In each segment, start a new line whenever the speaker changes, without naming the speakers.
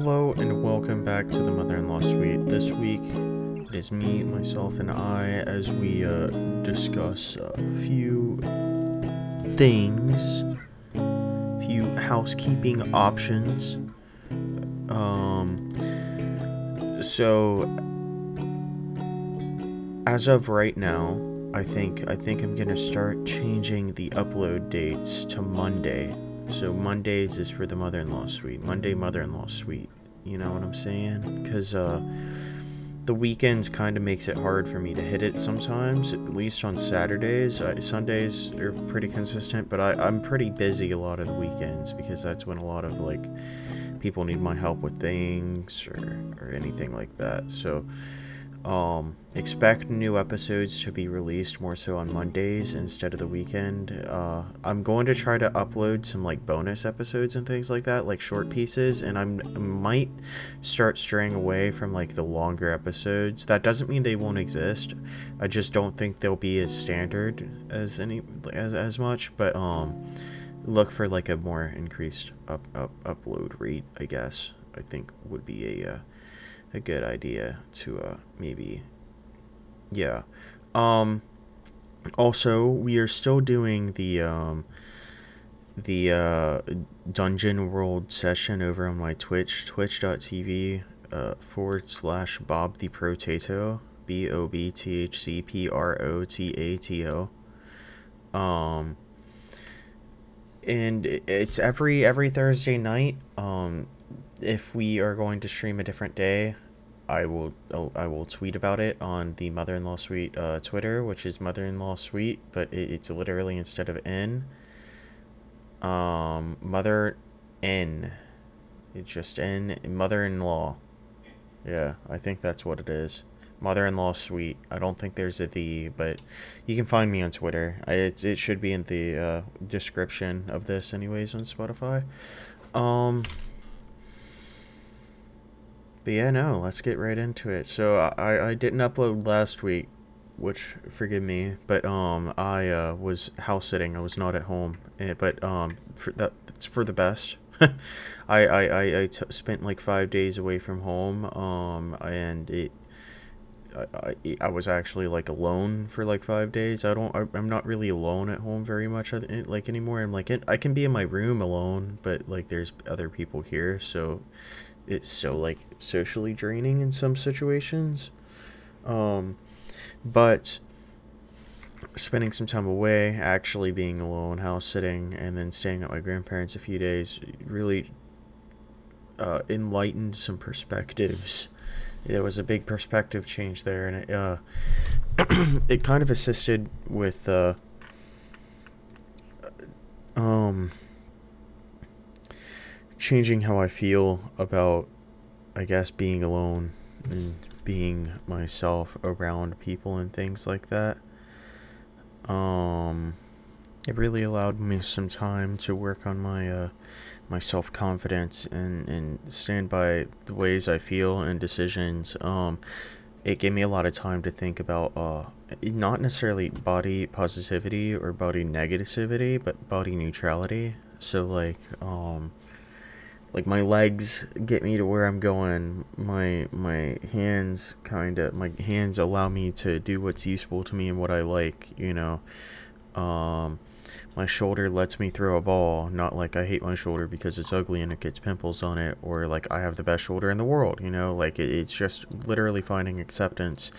Hello and welcome back to the Mother-in-Law Suite. This week it is me, myself, and I as we uh, discuss a few things, a few housekeeping options. Um, so as of right now, I think I think I'm gonna start changing the upload dates to Monday. So Mondays is for the mother-in-law suite. Monday mother-in-law suite. You know what I'm saying? Because uh, the weekends kind of makes it hard for me to hit it sometimes. At least on Saturdays, I, Sundays are pretty consistent, but I, I'm pretty busy a lot of the weekends because that's when a lot of like people need my help with things or or anything like that. So um, expect new episodes to be released more so on Mondays instead of the weekend. Uh, I'm going to try to upload some like bonus episodes and things like that, like short pieces, and I'm, I might start straying away from like the longer episodes. That doesn't mean they won't exist. I just don't think they'll be as standard as any as as much. But um, look for like a more increased up, up upload rate. I guess I think would be a uh, a good idea to uh maybe yeah. Um also we are still doing the um the uh dungeon world session over on my twitch twitch.tv uh forward slash bob the protato b-o-b-t-h-c-p-r-o-t-a-t-o um and it's every every thursday night. Um if we are going to stream a different day, I will oh, I will tweet about it on the mother-in-law suite uh, Twitter, which is mother-in-law suite, but it, it's literally instead of n, um, mother n, it's just n mother-in-law. Yeah, I think that's what it is. Mother-in-law suite. I don't think there's a the, but you can find me on Twitter. I, it it should be in the uh, description of this, anyways, on Spotify. Um. But yeah, no, let's get right into it. So I, I didn't upload last week, which forgive me, but um I uh, was house sitting. I was not at home, eh, but um for that it's for the best. I I I, I t- spent like five days away from home, um and it. I, I, I was actually like alone for like five days. I don't. I, I'm not really alone at home very much eh, like anymore. I'm like I can be in my room alone, but like there's other people here, so it's so like socially draining in some situations. Um, but spending some time away, actually being alone, house sitting, and then staying at my grandparents a few days really uh, enlightened some perspectives. There was a big perspective change there, and it uh, it kind of assisted with uh, um changing how I feel about, I guess, being alone and being myself around people and things like that. Um, it really allowed me some time to work on my uh, my self confidence and and stand by the ways I feel and decisions. Um, it gave me a lot of time to think about uh, not necessarily body positivity or body negativity, but body neutrality. So like um like my legs get me to where I'm going. My my hands kind of my hands allow me to do what's useful to me and what I like, you know. Um my shoulder lets me throw a ball, not like I hate my shoulder because it's ugly and it gets pimples on it or like I have the best shoulder in the world, you know? Like it, it's just literally finding acceptance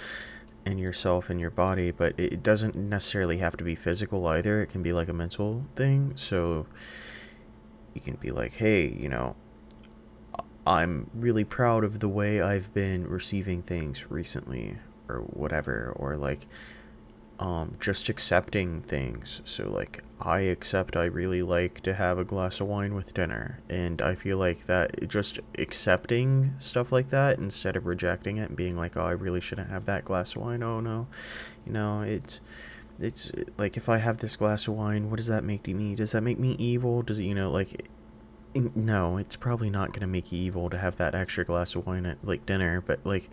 in yourself and your body, but it doesn't necessarily have to be physical either. It can be like a mental thing. So you can be like, hey, you know, I'm really proud of the way I've been receiving things recently, or whatever, or like, um, just accepting things. So, like, I accept I really like to have a glass of wine with dinner, and I feel like that just accepting stuff like that instead of rejecting it and being like, oh, I really shouldn't have that glass of wine. Oh no, you know, it's it's like if I have this glass of wine, what does that make me? Does that make me evil? Does it, you know, like, no, it's probably not gonna make you evil to have that extra glass of wine at like dinner, but like,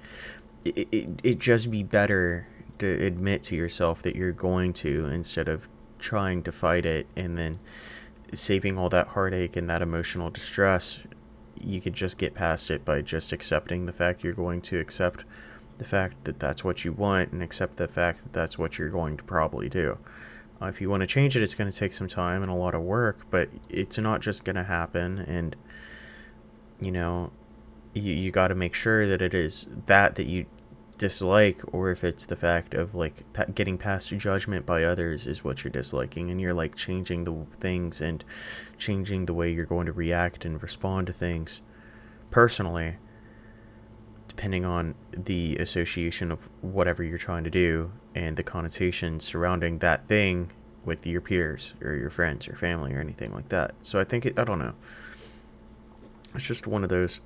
it it it just be better to admit to yourself that you're going to instead of trying to fight it and then saving all that heartache and that emotional distress you could just get past it by just accepting the fact you're going to accept the fact that that's what you want and accept the fact that that's what you're going to probably do. Uh, if you want to change it, it's going to take some time and a lot of work, but it's not just going to happen. And, you know, you, you got to make sure that it is that that you dislike or if it's the fact of like pa- getting past judgment by others is what you're disliking and you're like changing the things and changing the way you're going to react and respond to things personally depending on the association of whatever you're trying to do and the connotation surrounding that thing with your peers or your friends or family or anything like that. So i think it, i don't know it's just one of those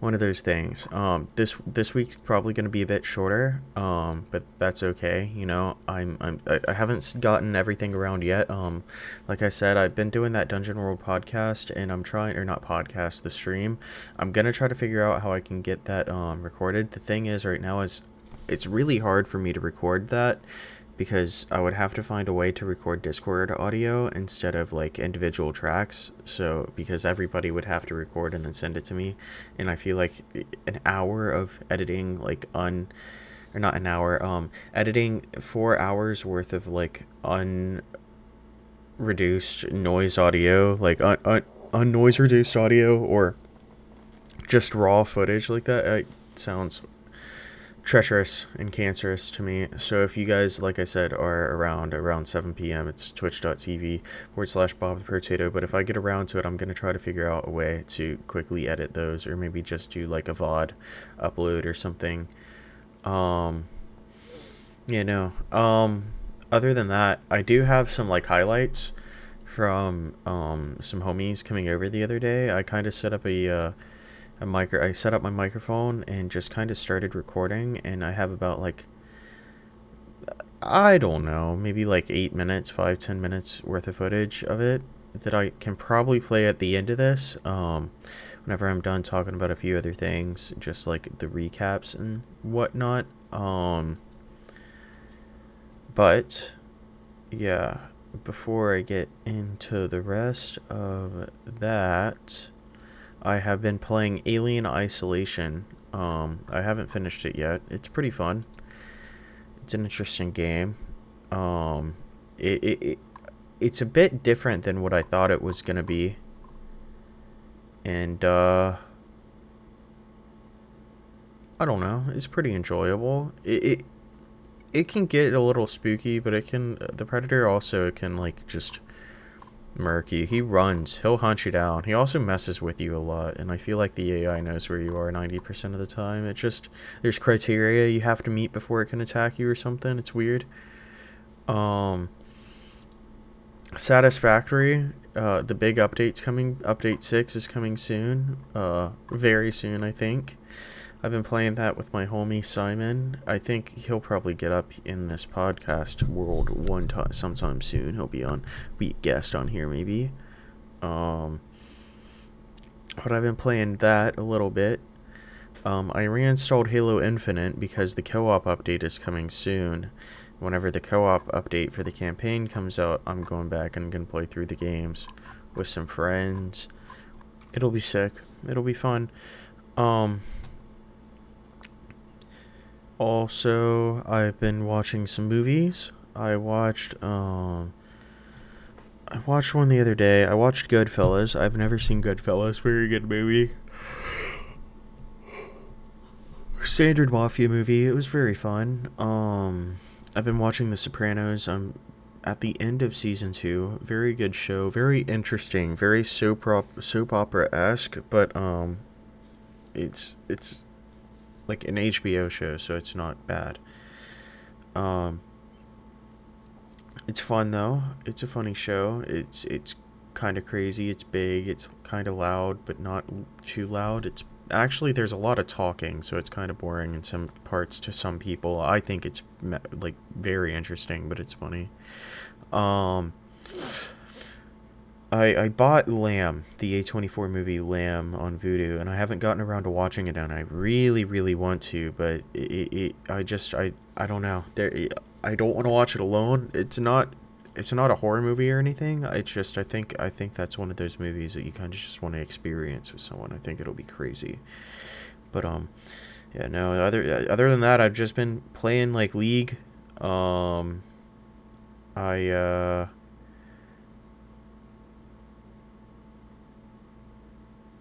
one of those things. Um this this week's probably going to be a bit shorter um but that's okay you know? I'm i'm I, haven't gotten everything around yet. Um like i said i've been doing that dungeon world podcast and i'm trying or not podcast the stream. I'm going to try to figure out how i can get that um recorded. The thing is right now is it's really hard for me to record that because I would have to find a way to record Discord audio instead of like individual tracks. So, because everybody would have to record and then send it to me. And I feel like an hour of editing, like un, or not an hour, um, editing four hours worth of like unreduced noise audio, like un, un, un noise reduced audio or just raw footage like that, it sounds treacherous and cancerous to me. So if you guys, like I said, are around around 7 p.m., it's twitch.tv forward slash Bob the Potato. But if I get around to it, I'm going to try to figure out a way to quickly edit those or maybe just do like a VOD upload or something. Um, you know, um, other than that, I do have some like highlights from um, some homies coming over the other day. I kind of set up a. Uh, a I set up my microphone and just kind of started recording and I have about like I don't know, maybe like eight minutes, five, ten minutes worth of footage of it that I can probably play at the end of this. Um, whenever I'm done talking about a few other things, just like the recaps and whatnot. Um, but yeah, before I get into the rest of that, I have been playing Alien Isolation. Um, I haven't finished it yet. It's pretty fun. It's an interesting game. Um, it, it, it it's a bit different than what I thought it was gonna be. And uh, I don't know. It's pretty enjoyable. It, it it can get a little spooky, but it can. The predator also can like just murky. He runs. He'll hunt you down. He also messes with you a lot, and I feel like the AI knows where you are 90% of the time. It just there's criteria you have to meet before it can attack you or something. It's weird. Um Satisfactory, uh the big update's coming. Update 6 is coming soon. Uh very soon, I think. I've been playing that with my homie Simon. I think he'll probably get up in this podcast world one time sometime soon. He'll be on be guest on here maybe. Um but I've been playing that a little bit. Um, I reinstalled Halo Infinite because the co-op update is coming soon. Whenever the co-op update for the campaign comes out, I'm going back and gonna play through the games with some friends. It'll be sick. It'll be fun. Um, also, I've been watching some movies. I watched um I watched one the other day. I watched Goodfellas. I've never seen Goodfellas. Very good movie. Standard mafia movie. It was very fun. Um I've been watching The Sopranos. I'm at the end of season 2. Very good show. Very interesting. Very soap op- soap opera-esque, but um it's it's like an HBO show, so it's not bad. Um, it's fun though. It's a funny show. It's it's kind of crazy. It's big. It's kind of loud, but not too loud. It's actually there's a lot of talking, so it's kind of boring in some parts to some people. I think it's like very interesting, but it's funny. Um, I, I bought Lamb, the A24 movie Lamb on Vudu, and I haven't gotten around to watching it, and I really, really want to, but it, it I just, I, I don't know. There, I don't want to watch it alone. It's not, it's not a horror movie or anything. It's just I think I think that's one of those movies that you kind of just want to experience with someone. I think it'll be crazy. But um, yeah, no. Other other than that, I've just been playing like League. Um, I uh.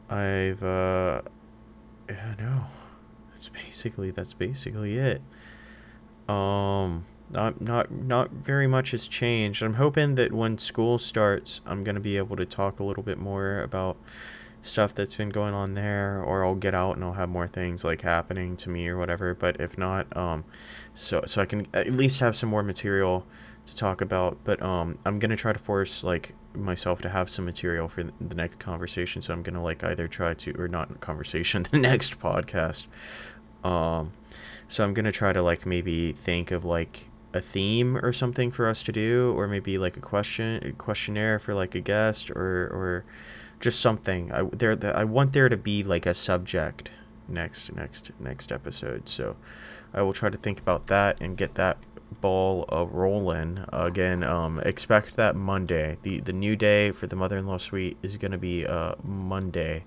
I've uh yeah no that's basically that's basically it. Um not not not very much has changed. I'm hoping that when school starts i'm going to be able to talk a little bit more about stuff that's been going on there or i'll get out and i'll have more things like happening to me or whatever. But if not um so so i can at least have some more material to talk about. But um i'm to try to force like myself to have some material for the next conversation so i'm gonna like either try to or not conversation the next podcast. Um so i'm gonna try to like maybe think of like a theme or something for us to do or maybe like a question a questionnaire for like a guest or or just something. I there i want there to be like a subject next next next episode. So i will try to think about that and get that ball uh, rolling again. Um, expect that Monday. the The new day for the mother-in-law suite is gonna be uh Monday.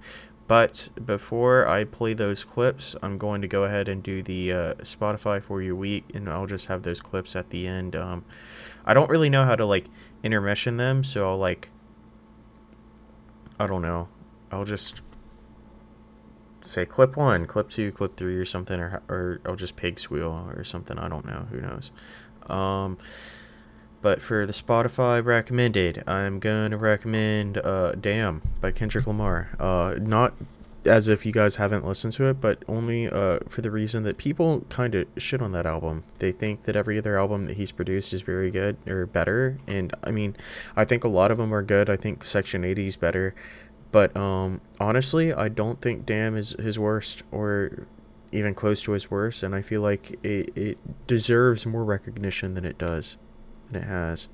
But before I play those clips, I'm going to go ahead and do the uh, Spotify for your week, and I'll just have those clips at the end. Um, I don't really know how to like intermission them, so I'll like, I don't know. I'll just say clip one, clip two, clip three, or something, or or I'll just pig squeal or something. I don't know. Who knows? Um, but for the Spotify recommended, I'm gonna recommend uh, "Damn" by Kendrick Lamar. Uh, not as if you guys haven't listened to it, but only uh, for the reason that people kind of shit on that album. They think that every other album that he's produced is very good or better, and I mean, I think a lot of them are good. I think Section 80 is better, but um, honestly, I don't think Damn is his worst or even close to his worst, and I feel like it, it deserves more recognition than it does, than it has,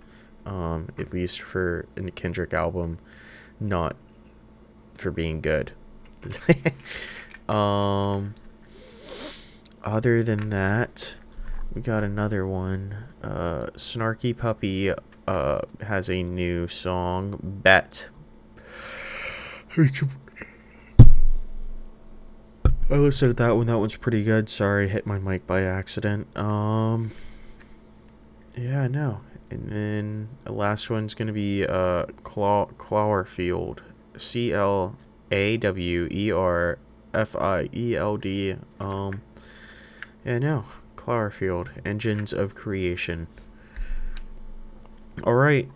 um, at least for a Kendrick album, not for being good. um, other than that, we got another one. Uh, Snarky Puppy uh, has a new song, Bet I listened to that one. That one's pretty good. Sorry, hit my mic by accident. Um, yeah, no. And then the last one's gonna be uh Claw Clawerfield, C L A W E R F I E L D. Um, yeah, no. Clawerfield, Engines of Creation. All right.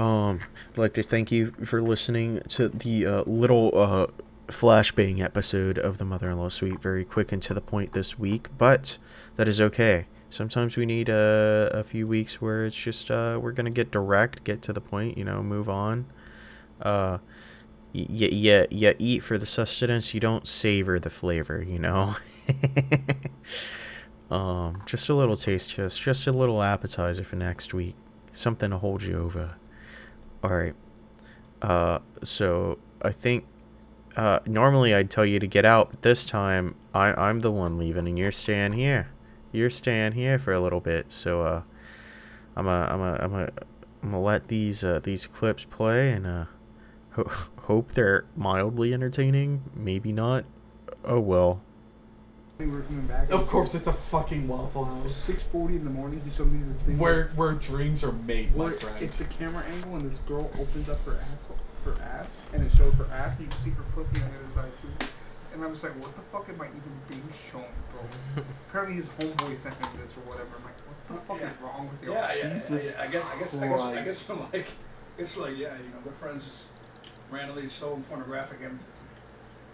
Um, I'd like to thank you for listening to the uh, little uh, flashbang episode of the Mother-in-Law Suite. Very quick and to the point this week, but that is okay. Sometimes we need a, a few weeks where it's just uh, we're gonna get direct, get to the point, you know, move on. Uh, you, you, you eat for the sustenance, you don't savor the flavor, you know. um, just a little taste test, just a little appetizer for next week, something to hold you over. All right. Uh, so I think uh, normally I'd tell you to get out, but this time I I'm the one leaving, and you're staying here. You're staying here for a little bit. So uh, I'm a I'm a I'm a I'm gonna let these uh, these clips play and uh, ho- hope they're mildly entertaining. Maybe not. Oh well.
We were coming back.
Of course, it's a fucking Waffle House.
6:40 in the morning. He showed me this thing.
Where where dreams are made, my
where
friend.
it's the camera angle and this girl opens up her ass, her ass, and it shows her ass. and You can see her pussy on the other side too. And I'm just like, what the fuck am I even being shown, bro? Apparently his homeboy sent me this or whatever. I'm like, what the fuck
Yeah.
is wrong with you?
Yeah, yeah,
Jesus
yeah, I guess, I guess, I guess, I guess,
Christ.
from like, it's like, yeah, you know, their friends just randomly show them pornographic images.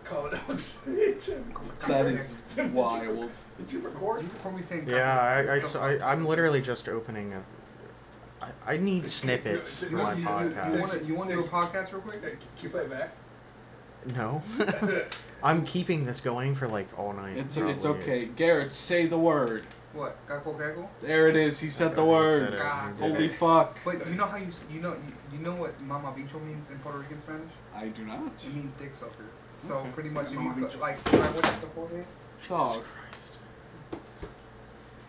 Call it out. Tim,
that is
Tim, did you-
wild.
Did you record?
You before me saying
Yeah, I, I,
So-
so I I'm literally just opening a. I, I need snippets
You
for my
you, you, you,
podcast.
want to you want to do a podcast real quick?
Can you play it back?
No. I'm keeping this going for like all night.
It's
probably.
it's okay. Garrett, say the word.
What? Gaggle gaggle?
There it is. He said the
Okay, he
word.
said it.
God.
He did
Holy
it.
fuck.
But you know how you s- you know you, you know what mama bicho means in Puerto Rican Spanish?
I do not.
It means dick sucker. So
Okay.
pretty much, if you
bicho.
like, if I went up the forehead,
Dog.
Christ.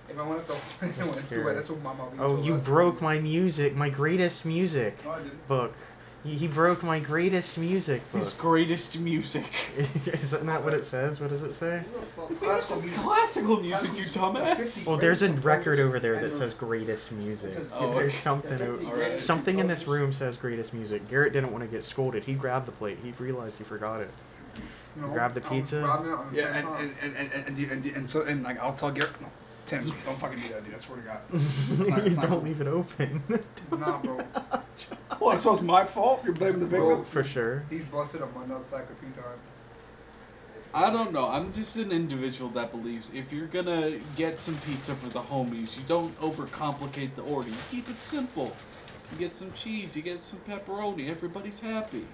If I went up to I went to
scary.
it, that's what my mom. used
Oh, you
last
broke my music, my greatest music
No, I didn't.
book. He, he broke my greatest music book.
His greatest music.
Isn't that what it says? What does it say?
Classical music.
classical music, you
The
dumbass.
Well, there's a record over there that says greatest music.
It says
Oh,
There's
okay.
something.
the
o-
50
Alright.
greatest
Something in this room says greatest music. Garrett didn't want to get scolded. He grabbed the plate. He realized he forgot it.
No,
grab the pizza.
robbing the
Yeah, and and, and, and, and, and, and, and so and like I'll tell Garrett, no, Tim, don't fucking do that, dude. I swear to God. It's not- it's not
Don't
cool.
leave it open.
Nah, bro.
What? So it's my fault? You're blaming the
Bro,
victim?
For sure.
He's busted up my nutsack a few times.
I don't know. I'm just an individual that believes if you're gonna get some pizza for the homies, you don't overcomplicate the order. You keep it simple. You get some cheese, you get some pepperoni, everybody's happy.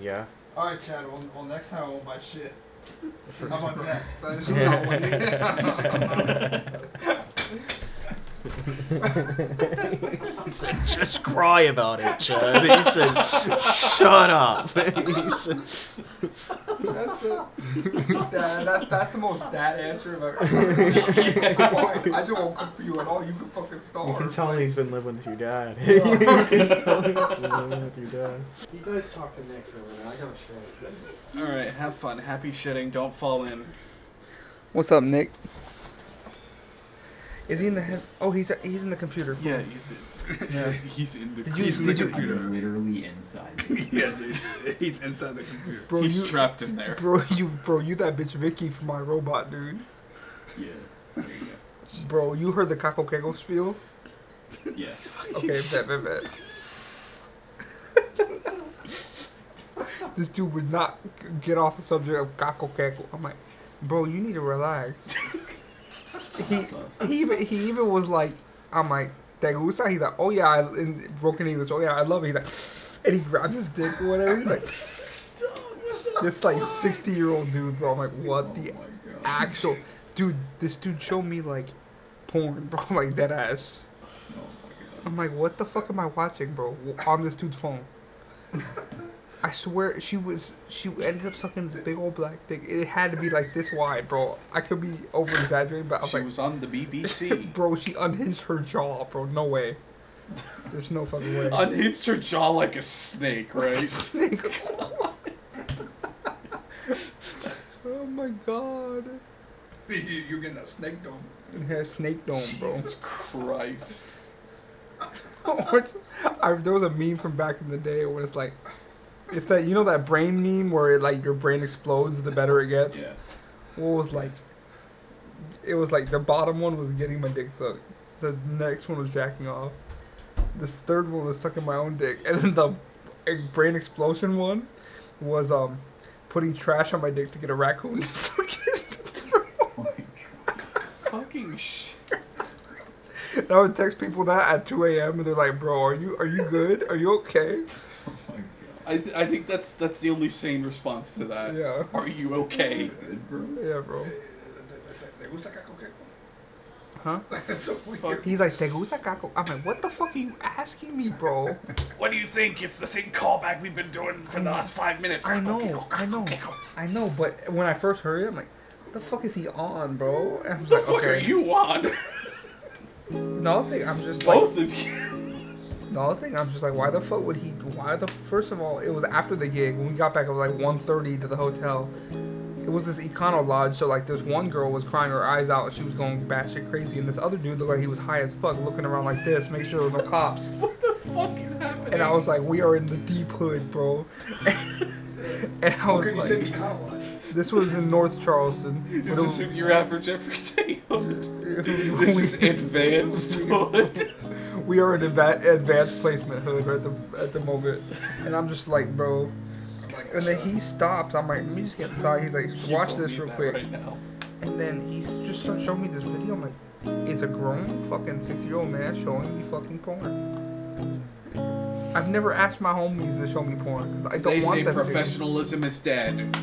Yeah.
All right, Chad. Well, well, next time I won't buy shit. How about that?
That is not what
he said, just cry about it, Chad. He said, shut up. he said,
That's the that, that, that's the most dad answer I've ever. Fine, I just won't cook for you at all. You can fucking starve.
you can tell he's been living with your dad. You can tell he's been living with your dad.
You guys talk to Nick for a minute. I gotta shit.
Alright, have fun. Happy shitting. Don't fall in.
What's up, Nick? Is he in the head? Oh, he's he's in the computer.
Yeah, you did.
Yeah.
He's, he's in the
Did you-
he's in
did
the
you-
computer.
I'm literally inside.
yeah, dude. He's inside the computer.
Bro,
he's
you,
trapped in there.
bro, you, bro, you that bitch Vicky from my robot, dude.
Yeah. There you go.
Bro, you heard the Kako Kego spiel?
Yeah.
Okay, bet, bet, bet. this dude would not get off the subject of Kako Keko. I'm like, bro, you need to relax. he, he even he even was like, I'm like, ¿te? He's like, oh yeah, I, in broken English, oh yeah, I love it. He's like, and he grabs his dick or whatever. He's like, this like 60 year old dude, bro. I'm like, what
Oh
the actual dude? This dude showed me like porn, bro, like dead ass.
Oh.
I'm like, what the fuck am I watching, bro? On this dude's phone. I swear she was she ended up sucking this big old black dick. It had to be like this wide, bro. I could be over exaggerating, but I was
She
like,
was on the BBC.
bro, she unhinged her jaw, bro. No way. There's no fucking way.
Unhinged her jaw like a snake, right?
Snake. oh my god.
You're getting that snake dome.
Yeah, snake dome, bro.
Jesus Christ.
What's, I, there was a meme from back in the day when it's like, it's that you know that brain meme where it, like your brain explodes the better it gets.
Yeah.
What was like? It was like the bottom one was getting my dick sucked. The next one was jacking off. This third one was sucking my own dick, and then the brain explosion one was um putting trash on my dick to get a raccoon to suck it.
Oh my god.
Fucking shit.
And I would text people that at 2 a.m. and they're like, "Bro, are you are you good? Are you okay?"
My god.
I, th- I think that's that's the only sane response to that.
Yeah,
Are you okay?
Bro.
yeah, bro.
¿Te gusta Caco Queco?
Huh?
That's so weird.
Fuck.
He's like, "Te gusta caco?" I'm like, "What the fuck are you asking me, bro?"
What do you think? It's the same callback we've been doing for the last five minutes.
I know, I know, I know. But when I first heard it, I'm like, "The fuck is he on, bro?" And I was
The
like,
fuck
okay.
are you on?
No, I think I'm just like,
Both of you.
The thing I'm just like, why the fuck would he? Why the first of all, it was after the gig when we got back. It was like 1:30 to the hotel. It was this Econo Lodge, so like this one girl was crying her eyes out and she was going batshit crazy, and this other dude looked like he was high as fuck, looking around like this, make sure there was no cops.
What the fuck is happening?
And I was like, we are in the deep hood, bro. and I was
Okay, you
like,
take Econo Lodge.
this was in North Charleston.
This
it was-
isn't your average everyday hood. This is advanced hood.
We are in adva- advanced placement hood at the at the moment, and I'm just like, bro. And then he stops. I'm like, let me just get inside. He's like, watch this real quick.
Right now.
And then he just starts showing me this video. I'm like, it's a grown fucking six year old man showing me fucking porn? I've never asked my homies to show me porn because I don't
They
want
say
them
professionalism is dead.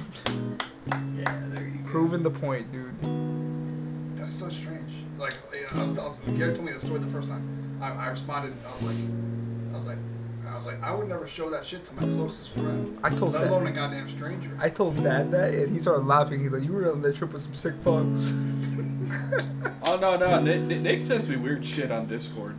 Yeah, there you go.
Proving the point, dude.
That is so strange. Like, yeah, I was, I was, Gary told me the story the first time. I, I responded. I was like, I was like, I was like, I would never show that shit to my closest friend,
I told
let alone a
that.
goddamn stranger.
I told dad that, and he started laughing. He's like, "You were on that trip with some sick fucks."
Oh no, no. Nick, Nick- Nick sends me weird shit on Discord.